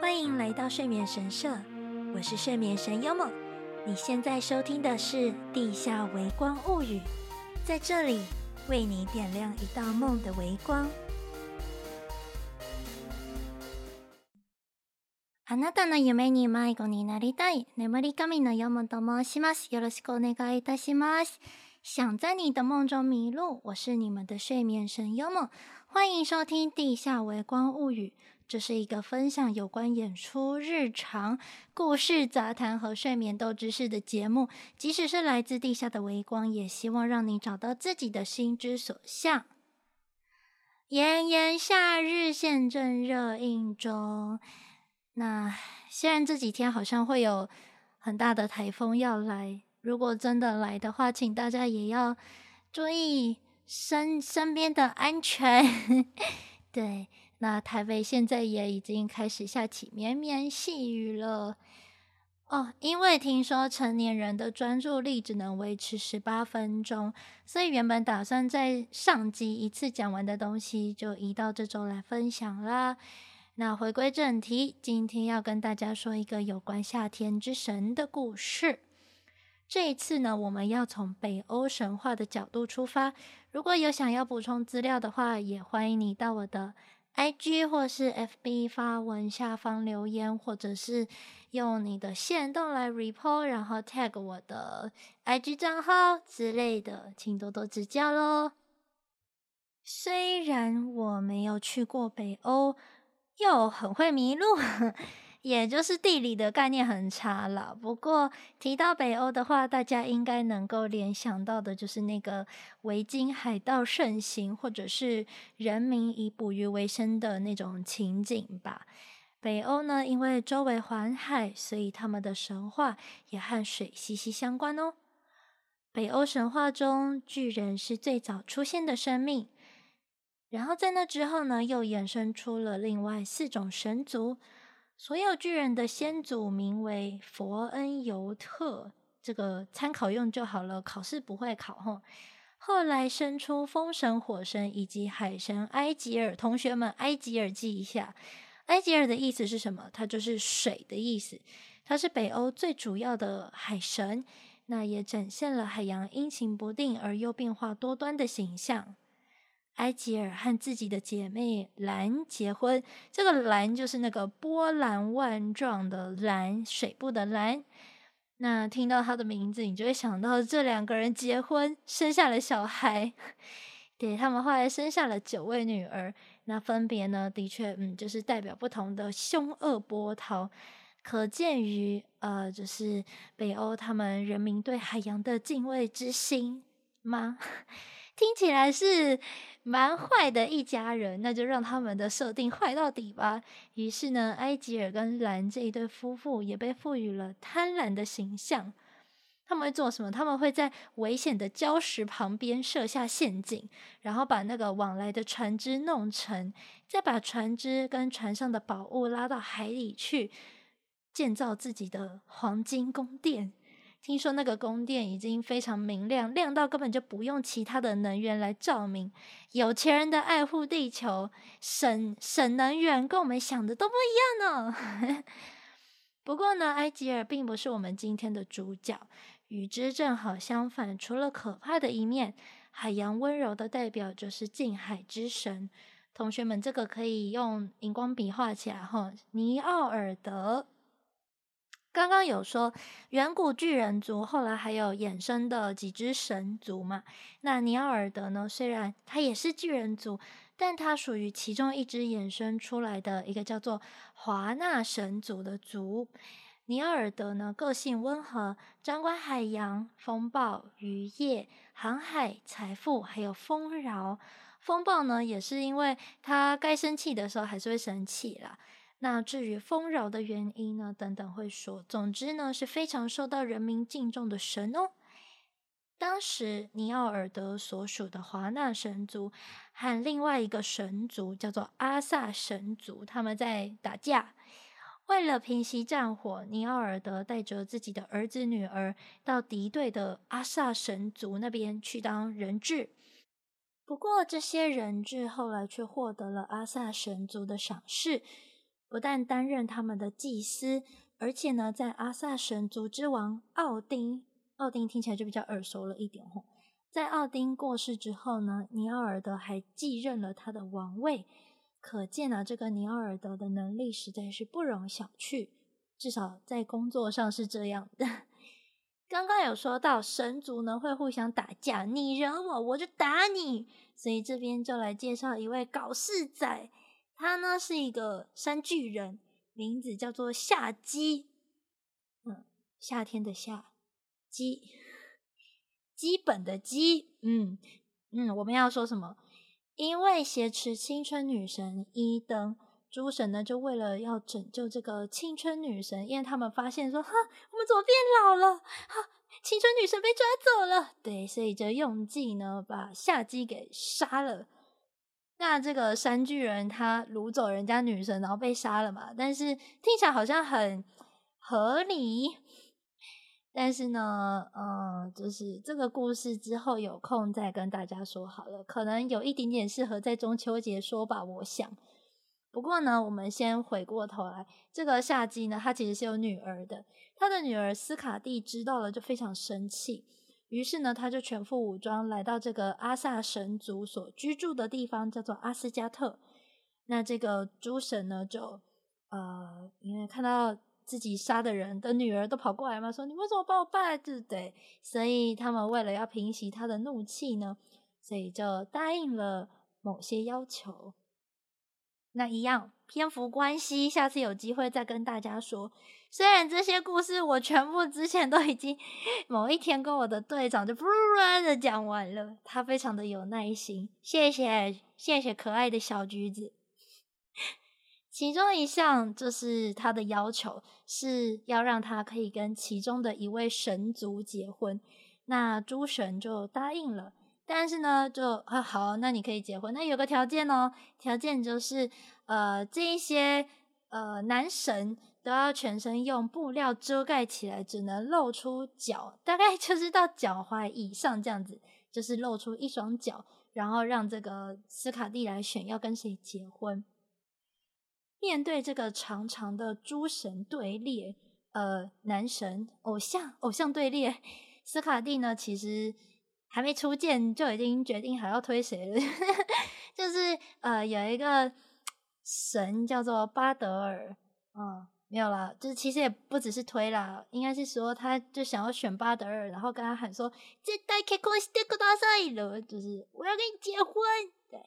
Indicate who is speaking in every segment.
Speaker 1: 欢迎来到睡眠神社，我是睡眠神优梦。你现在收听的是《地下微光物语》，在这里为你点亮一道梦的微光。あなたの梦に迷子になりたい、眠り神のヨモと申します。よろしくお愿いいたします。想在你的梦中迷路，我是你们的睡眠神优梦，欢迎收听《地下微光物语》。 这是一个分享有关演出、日常、故事、杂谈和睡眠斗知识的节目。即使是来自地下的微光，也希望让你找到自己的心之所向。炎炎夏日，现正热映中。那虽然这几天好像会有很大的台风要来，如果真的来的话，请大家也要注意身身边的安全。对，那台北现在也已经开始下起绵绵细雨了哦，因为听说成年人的专注力只能维持十八分钟，所以原本打算在上集一次讲完的东西，就移到这周来分享啦。那回归正题，今天要跟大家说一个有关夏天之神的故事。这一次呢，我们要从北欧神话的角度出发。如果有想要补充资料的话，也欢迎你到我的 IG 或是 FB 发文下方留言，或者是用你的线动来 report，然后 tag 我的 IG 账号之类的，请多多指教喽。虽然我没有去过北欧。又很会迷路，也就是地理的概念很差了。不过提到北欧的话，大家应该能够联想到的就是那个维京海盗盛行，或者是人民以捕鱼为生的那种情景吧。北欧呢，因为周围环海，所以他们的神话也和水息息相关哦。北欧神话中，巨人是最早出现的生命。然后在那之后呢，又衍生出了另外四种神族。所有巨人的先祖名为佛恩尤特，这个参考用就好了，考试不会考吼。后来生出风神、火神以及海神埃吉尔。同学们，埃吉尔记一下，埃吉尔的意思是什么？它就是水的意思。它是北欧最主要的海神，那也展现了海洋阴晴不定而又变化多端的形象。埃吉尔和自己的姐妹兰结婚，这个兰就是那个波澜万状的兰，水部的兰。那听到他的名字，你就会想到这两个人结婚生下了小孩。对，他们后来生下了九位女儿，那分别呢，的确，嗯，就是代表不同的凶恶波涛，可见于呃，就是北欧他们人民对海洋的敬畏之心吗？听起来是蛮坏的一家人，那就让他们的设定坏到底吧。于是呢，埃吉尔跟兰这一对夫妇也被赋予了贪婪的形象。他们会做什么？他们会在危险的礁石旁边设下陷阱，然后把那个往来的船只弄沉，再把船只跟船上的宝物拉到海里去，建造自己的黄金宫殿。听说那个宫殿已经非常明亮，亮到根本就不用其他的能源来照明。有钱人的爱护地球，省省能源，跟我们想的都不一样呢。不过呢，埃吉尔并不是我们今天的主角，与之正好相反。除了可怕的一面，海洋温柔的代表就是近海之神。同学们，这个可以用荧光笔画起来哈，尼奥尔德。刚刚有说远古巨人族，后来还有衍生的几只神族嘛？那尼奥尔德呢？虽然他也是巨人族，但他属于其中一只衍生出来的一个叫做华纳神族的族。尼奥尔德呢，个性温和，掌管海洋、风暴、渔业、航海、财富，还有丰饶。风暴呢，也是因为他该生气的时候还是会生气啦。那至于丰饶的原因呢？等等会说。总之呢，是非常受到人民敬重的神哦。当时尼奥尔德所属的华纳神族和另外一个神族叫做阿萨神族，他们在打架。为了平息战火，尼奥尔德带着自己的儿子女儿到敌对的阿萨神族那边去当人质。不过这些人质后来却获得了阿萨神族的赏识。不但担任他们的祭司，而且呢，在阿萨神族之王奥丁，奥丁听起来就比较耳熟了一点吼。在奥丁过世之后呢，尼奥尔德还继任了他的王位，可见啊，这个尼奥尔德的能力实在是不容小觑，至少在工作上是这样的。刚刚有说到神族呢会互相打架，你惹我我就打你，所以这边就来介绍一位搞事仔，他呢是一个山巨人，名字叫做夏基，嗯，夏天的夏，基，基本的基，嗯嗯，我们要说什么？因为挟持青春女神伊登。诸神呢，就为了要拯救这个青春女神，因为他们发现说，哈，我们怎么变老了？哈，青春女神被抓走了。对，所以就用计呢，把夏基给杀了。那这个山巨人他掳走人家女神，然后被杀了嘛？但是听起来好像很合理。但是呢，嗯，就是这个故事之后有空再跟大家说好了。可能有一点点适合在中秋节说吧，我想。不过呢，我们先回过头来，这个夏基呢，他其实是有女儿的。他的女儿斯卡蒂知道了，就非常生气。于是呢，他就全副武装来到这个阿萨神族所居住的地方，叫做阿斯加特。那这个诸神呢，就呃，因为看到自己杀的人的女儿都跑过来嘛，说你为什么把我爸？对不对？所以他们为了要平息他的怒气呢，所以就答应了某些要求。那一样，篇幅关系，下次有机会再跟大家说。虽然这些故事我全部之前都已经某一天跟我的队长就噗噜的讲完了，他非常的有耐心，谢谢谢谢可爱的小橘子。其中一项就是他的要求是要让他可以跟其中的一位神族结婚，那诸神就答应了。但是呢，就啊好，那你可以结婚。那有个条件哦，条件就是，呃，这一些呃男神都要全身用布料遮盖起来，只能露出脚，大概 就是到脚踝以上这样子，就是露出一双脚，然后让这个斯卡蒂来选要跟谁结婚。面对这个长长的诸神队列，呃，男神偶像偶像队列，斯卡蒂呢，其实。还没出剑就已经决定还要推谁了，就是呃有一个神叫做巴德尔，嗯，没有啦，就是其实也不只是推啦，应该是说他就想要选巴德尔，然后跟他喊说这代结婚してください了，就是我要跟你结婚。对，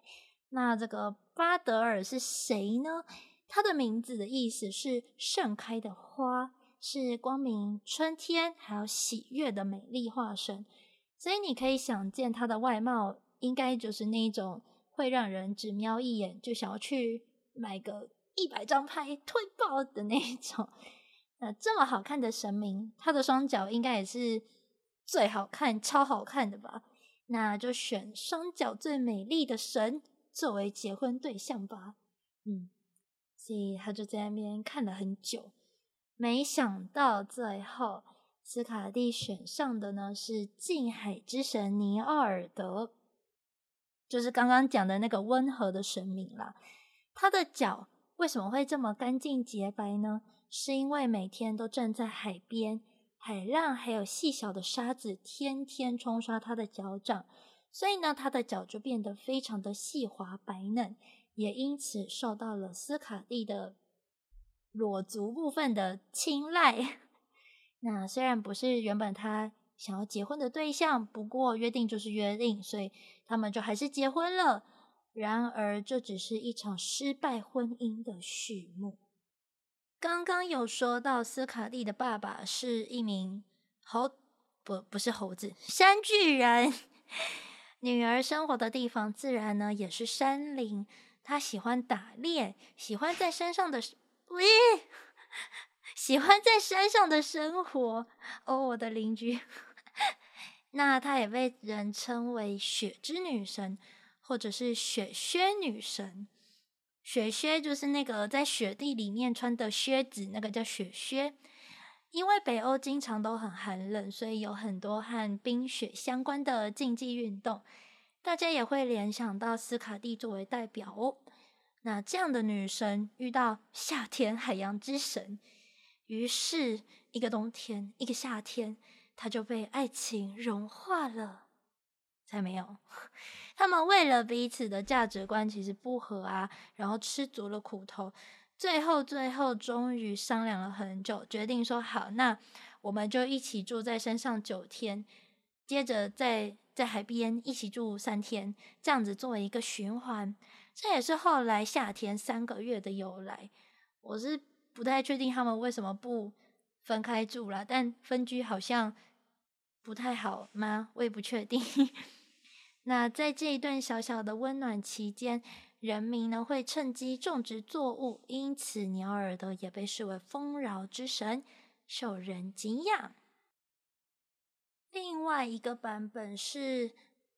Speaker 1: 那这个巴德尔是谁呢？他的名字的意思是盛开的花，是光明、春天还有喜悦的美丽化身。所以你可以想见他的外貌，应该就是那种会让人只瞄一眼就想要去买个 一百张牌推爆的那种。那这么好看的神明，他的双脚应该也是最好看、超好看的吧？那就选双脚最美丽的神作为结婚对象吧。嗯，所以他就在那边看了很久，没想到最后。斯卡蒂选上的呢是近海之神尼奥尔德，就是刚刚讲的那个温和的神明啦。他的脚为什么会这么干净洁白呢？是因为每天都站在海边，海浪还有细小的沙子天天冲刷他的脚掌，所以呢，他的脚就变得非常的细滑白嫩，也因此受到了斯卡蒂的裸足部分的青睐。那虽然不是原本他想要结婚的对象，不过约定就是约定，所以他们就还是结婚了。然而，这只是一场失败婚姻的序幕。刚刚有说到，斯卡蒂的爸爸是一名猴，不，不是猴子，山巨人。女儿生活的地方自然呢也是山林，她喜欢打猎，喜欢在山上的，喂。喜欢在山上的生活哦，我的邻居。那她也被人称为雪之女神，或者是雪靴女神。雪靴就是那个在雪地里面穿的靴子，那个叫雪靴。因为北欧经常都很寒冷，所以有很多和冰雪相关的竞技运动。大家也会联想到斯卡蒂作为代表哦。那这样的女神遇到夏天海洋之神，于是一个冬天，一个夏天，她就被爱情融化了。才没有，他们为了彼此的价值观其实不合啊，然后吃足了苦头，最后最后终于商量了很久，决定说好，那我们就一起住在山上九天，接着在在海边一起住三天，这样子作为一个循环。这也是后来夏天三个月的由来。我是不太确定他们为什么不分开住了，但分居好像不太好吗？我也不确定。那在这一段小小的温暖期间，人民呢会趁机种植作物，因此鸟耳朵也被视为丰饶之神，受人敬仰。另外一个版本是。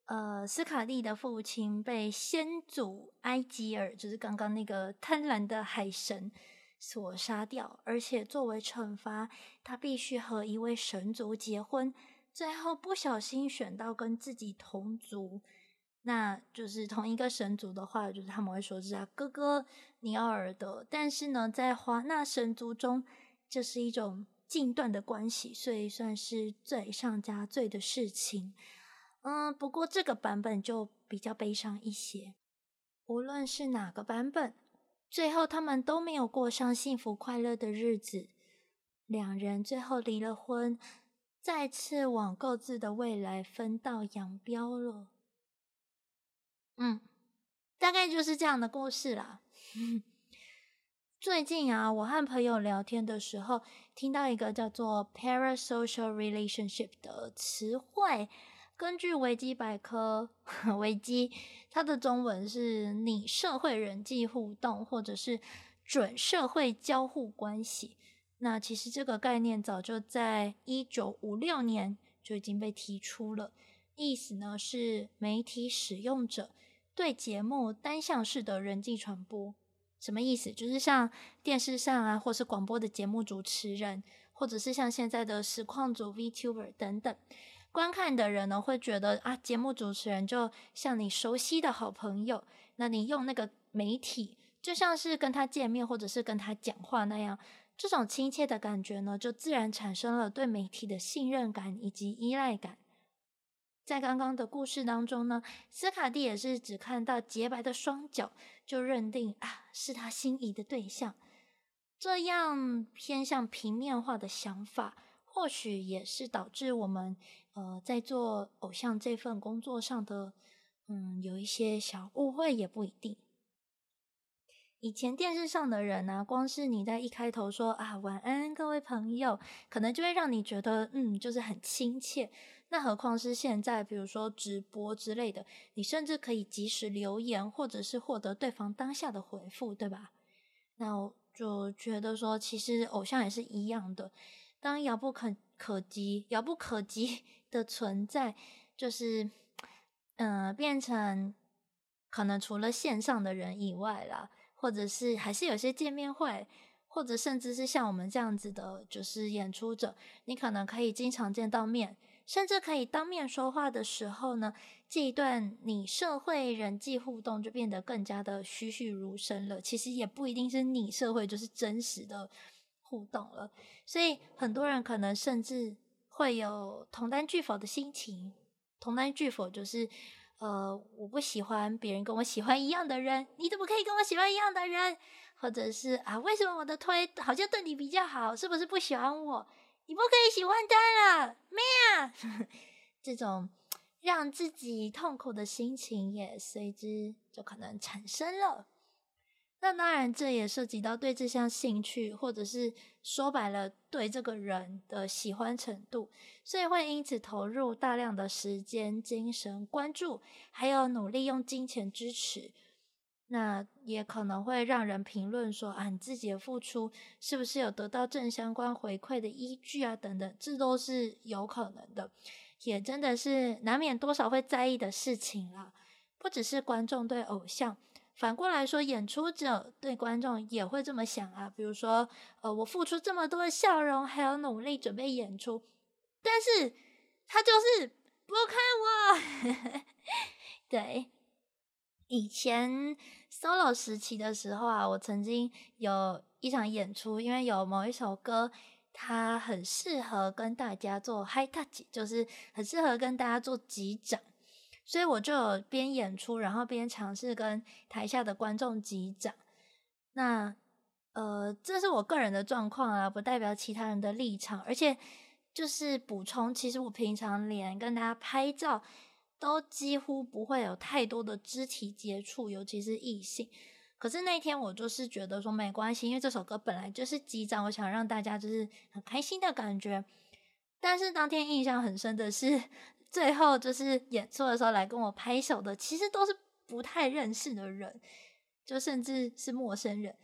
Speaker 1: 呃，斯卡利的父亲被先祖埃吉尔，就是刚刚那个贪婪的海神所杀掉，而且作为惩罚，他必须和一位神族结婚。最后不小心选到跟自己同族，那就是同一个神族的话，就是他们会说是他哥哥尼奥尔德。但是呢，在华纳神族中，这是一种禁断的关系，所以算是罪上加罪的事情。嗯，不过这个版本就比较悲伤一些。无论是哪个版本，最后他们都没有过上幸福快乐的日子。两人最后离了婚，再次往各自的未来分道扬镳了。嗯，大概就是这样的故事啦。最近啊，我和朋友聊天的时候，听到一个叫做 “parasocial relationship” 的词汇。根据维基百科，维基它的中文是拟社会人际互动，或者是准社会交互关系。那其实这个概念早就在一九五六年就已经被提出了，意思呢是媒体使用者对节目单向式的人际传播。什么意思？就是像电视上啊，或是广播的节目主持人，或者是像现在的实况组 VTuber 等等。观看的人呢，会觉得啊，节目主持人就像你熟悉的好朋友，那你用那个媒体，就像是跟他见面或者是跟他讲话那样，这种亲切的感觉呢，就自然产生了对媒体的信任感以及依赖感。在刚刚的故事当中呢，斯卡蒂也是只看到洁白的双脚，就认定啊，是他心仪的对象，这样偏向平面化的想法。或许也是导致我们，呃，在做偶像这份工作上的，嗯，有一些小误会，也不一定。以前电视上的人呢，光是你在一开头说啊，晚安，各位朋友，可能就会让你觉得，嗯，就是很亲切。那何况是现在，比如说直播之类的，你甚至可以及时留言，或者是获得对方当下的回复，对吧？那我就觉得说，其实偶像也是一样的。当遥不可可及、遥不可及 的存在，就是，嗯、呃，变成可能除了线上的人以外啦，或者是还是有些见面会，或者甚至是像我们这样子的，就是演出者，你可能可以经常见到面，甚至可以当面说话的时候呢，这一段你社会人际互动就变得更加的栩栩如生了。其实也不一定是你社会，就是真实的。互动了，所以很多人可能甚至会有同担拒否的心情。同担拒否就是，呃，我不喜欢别人跟我喜欢一样的人，你怎么可以跟我喜欢一样的人？或者是啊，为什么我的推好像对你比较好？是不是不喜欢我？你不可以喜欢他了，咩啊？这种让自己痛苦的心情也随之就可能产生了。那当然，这也涉及到对这项兴趣，或者是说白了，对这个人的喜欢程度，所以会因此投入大量的时间、精神、关注，还有努力用金钱支持。那也可能会让人评论说：“啊，你自己的付出是不是有得到正相关回馈的依据啊？”等等，这都是有可能的，也真的是难免多少会在意的事情啦。不只是观众对偶像。反过来说，演出者对观众也会这么想啊。比如说，呃，我付出这么多的笑容，还有努力准备演出，但是他就是不看我。对，以前 solo 时期的时候啊，我曾经有一场演出，因为有某一首歌，它很适合跟大家做 high touch，就是很适合跟大家做击掌，所以我就有边演出，然后边尝试跟台下的观众击掌。那呃，这是我个人的状况啊，不代表其他人的立场。而且就是补充，其实我平常连跟大家拍照都几乎不会有太多的肢体接触，尤其是异性。可是那天我就是觉得说没关系，因为这首歌本来就是击掌，我想让大家就是很开心的感觉。但是当天印象很深的是，最后就是演出的时候来跟我拍手的，其实都是不太认识的人，就甚至是陌生人。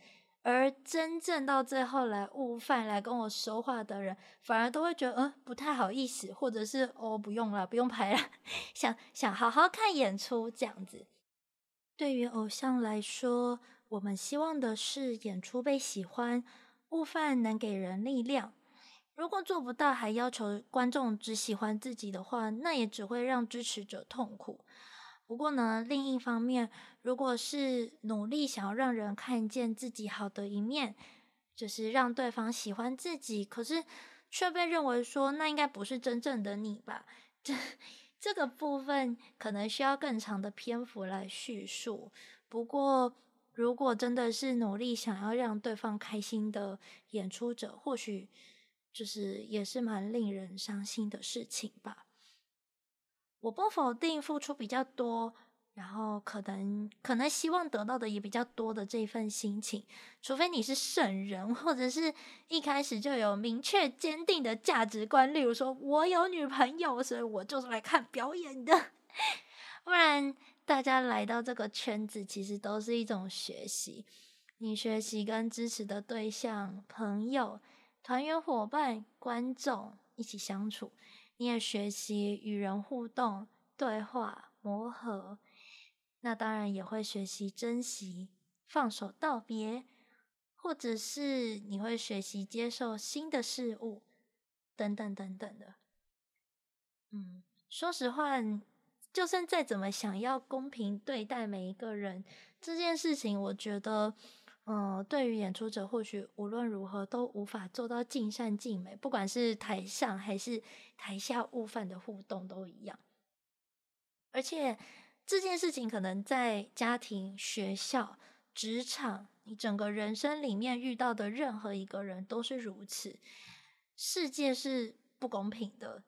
Speaker 1: 而真正到最后来悟饭来跟我说话的人，反而都会觉得嗯不太好意思，或者是哦不用了，不用拍了，想想好好看演出这样子。对于偶像来说，我们希望的是演出被喜欢，悟饭能给人力量。如果做不到，还要求观众只喜欢自己的话，那也只会让支持者痛苦。不过呢，另一方面，如果是努力想要让人看见自己好的一面，就是让对方喜欢自己，可是却被认为说那应该不是真正的你吧？这这个部分可能需要更长的篇幅来叙述。不过，如果真的是努力想要让对方开心的演出者，或许就是也是蛮令人伤心的事情吧。我不否定付出比较多，然后可能可能希望得到的也比较多的这份心情，除非你是圣人，或者是一开始就有明确坚定的价值观，例如说我有女朋友，所以我就是来看表演的。不然大家来到这个圈子，其实都是一种学习，你学习跟支持的对象、朋友、团员、伙伴、观众一起相处。你也学习与人互动、对话、磨合，那当然也会学习珍惜、放手、道别，或者是你会学习接受新的事物，等等等等的。嗯，说实话，就算再怎么想要公平对待每一个人，这件事情，我觉得。嗯，对于演出者，或许无论如何都无法做到尽善尽美，不管是台上还是台下悟饭的互动都一样。而且这件事情可能在家庭、学校、职场，你整个人生里面遇到的任何一个人都是如此。世界是不公平的，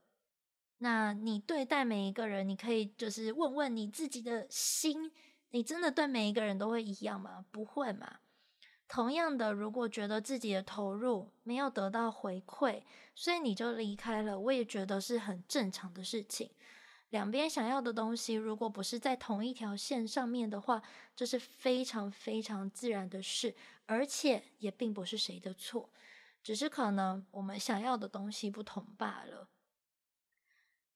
Speaker 1: 那你对待每一个人，你可以就是问问你自己的心，你真的对每一个人都会一样吗？不会嘛。同样的，如果觉得自己的投入没有得到回馈，所以你就离开了，我也觉得是很正常的事情。两边想要的东西，如果不是在同一条线上面的话，这是非常非常自然的事，而且也并不是谁的错，只是可能我们想要的东西不同罢了。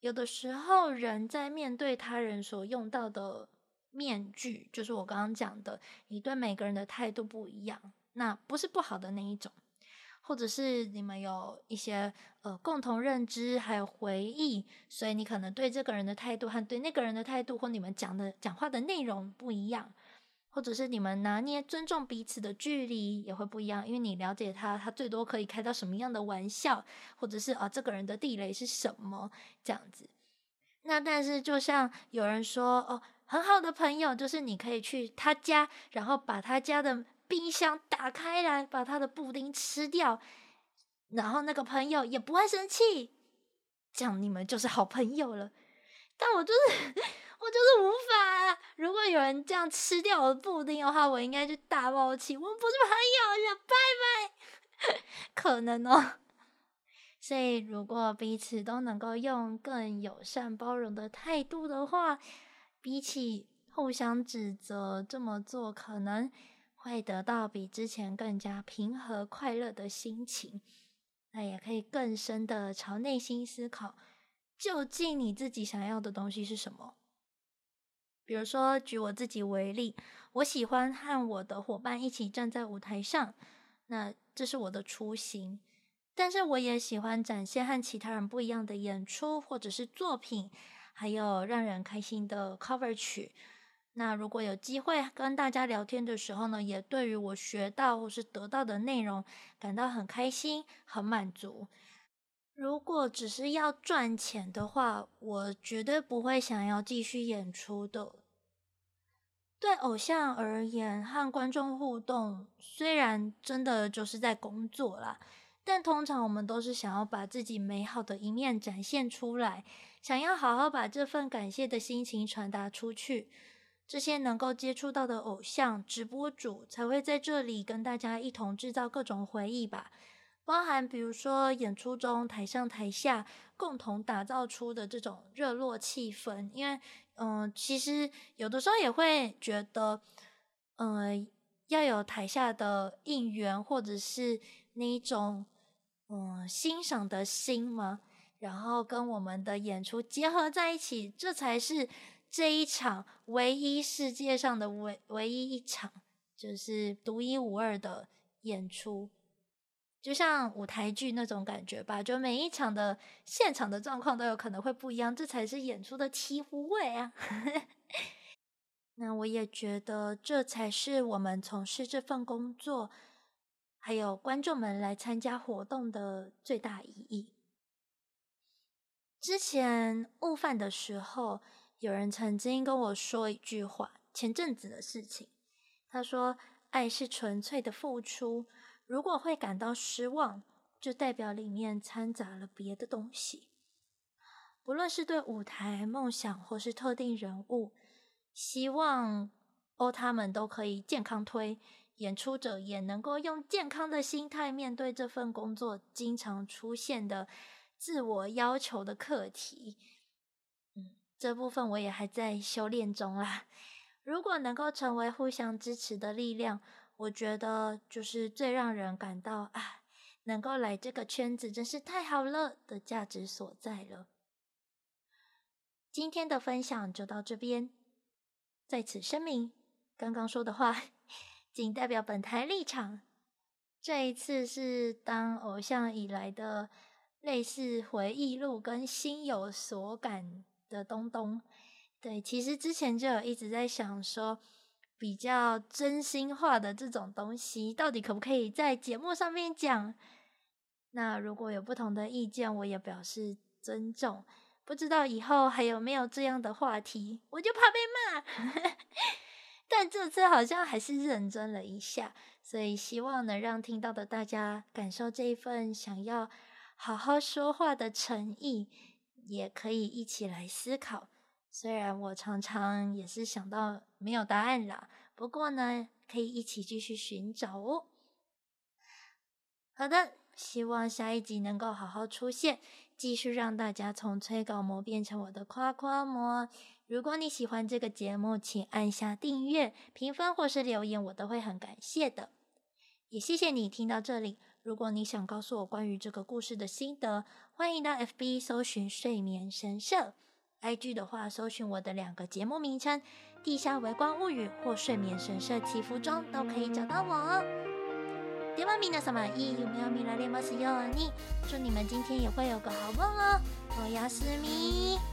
Speaker 1: 有的时候，人在面对他人所用到的。面具就是我刚刚讲的，你对每个人的态度不一样，那不是不好的那一种，或者是你们有一些呃共同认知还有回忆，所以你可能对这个人的态度和对那个人的态度，或你们讲的讲话的内容不一样，或者是你们拿捏尊重彼此的距离也会不一样，因为你了解他，他最多可以开到什么样的玩笑，或者是啊这个人的地雷是什么这样子。那但是就像有人说哦。很好的朋友，就是你可以去他家，然后把他家的冰箱打开来，把他的布丁吃掉，然后那个朋友也不会生气，这样你们就是好朋友了。但我就是 我就是无法，如果有人这样吃掉我的布丁的话，我应该就大爆气。我们不是朋友了，拜拜。可能哦。所以如果彼此都能够用更友善包容的态度的话。比起互相指责，这么做可能会得到比之前更加平和快乐的心情。那也可以更深的朝内心思考，究竟你自己想要的东西是什么？比如说，举我自己为例，我喜欢和我的伙伴一起站在舞台上，那这是我的初心。但是我也喜欢展现和其他人不一样的演出或者是作品。还有让人开心的 cover 曲，那如果有机会跟大家聊天的时候呢，也对于我学到或是得到的内容感到很开心、很满足。如果只是要赚钱的话，我绝对不会想要继续演出的。对偶像而言，和观众互动虽然真的就是在工作啦，但通常我们都是想要把自己美好的一面展现出来，想要好好把这份感谢的心情传达出去。这些能够接触到的偶像、直播主才会在这里跟大家一同制造各种回忆吧，包含比如说演出中台上台下共同打造出的这种热络气氛。因为，嗯、其实有的时候也会觉得，嗯、要有台下的应援或者是那一种，嗯、欣赏的心嘛，然后跟我们的演出结合在一起，这才是。这一场唯一世界上的唯唯一一场，就是独一无二的演出，就像舞台剧那种感觉吧。就每一场的现场的状况都有可能会不一样，这才是演出的醍醐味啊！那我也觉得这才是我们从事这份工作，还有观众们来参加活动的最大意义。之前悟饭的时候。有人曾经跟我说一句话，前阵子的事情。他说：“爱是纯粹的付出，如果会感到失望，就代表里面掺杂了别的东西。不论是对舞台梦想，或是特定人物，希望哦他们都可以健康推，演出者也能够用健康的心态面对这份工作经常出现的自我要求的课题。”嗯这部分我也还在修炼中啦。如果能够成为互相支持的力量，我觉得就是最让人感到啊，能够来这个圈子真是太好了的价值所在了。今天的分享就到这边，在此声明，刚刚说的话仅代表本台立场。这一次是当偶像以来的类似回忆录跟心有所感的东东，对，其实之前就有一直在想说，比较真心话的这种东西，到底可不可以在节目上面讲？那如果有不同的意见，我也表示尊重。不知道以后还有没有这样的话题，我就怕被骂。但这次好像还是认真了一下，所以希望能让听到的大家感受这一份想要好好说话的诚意。也可以一起来思考，虽然我常常也是想到没有答案啦，不过呢，可以一起继续寻找哦。好的，希望下一集能够好好出现，继续让大家从催稿魔变成我的夸夸魔。如果你喜欢这个节目，请按下订阅、评分或是留言，我都会很感谢的。也谢谢你听到这里。如果你想告诉我关于这个故事的心得，欢迎到 FB 搜寻睡眠神社，IG 的话搜寻我的两个节目名称《地下微光物语》或《睡眠神社祈福钟》都可以找到我哦。では皆様いい梦を见られますように，祝你们今天也会有个好梦哦。我要思密。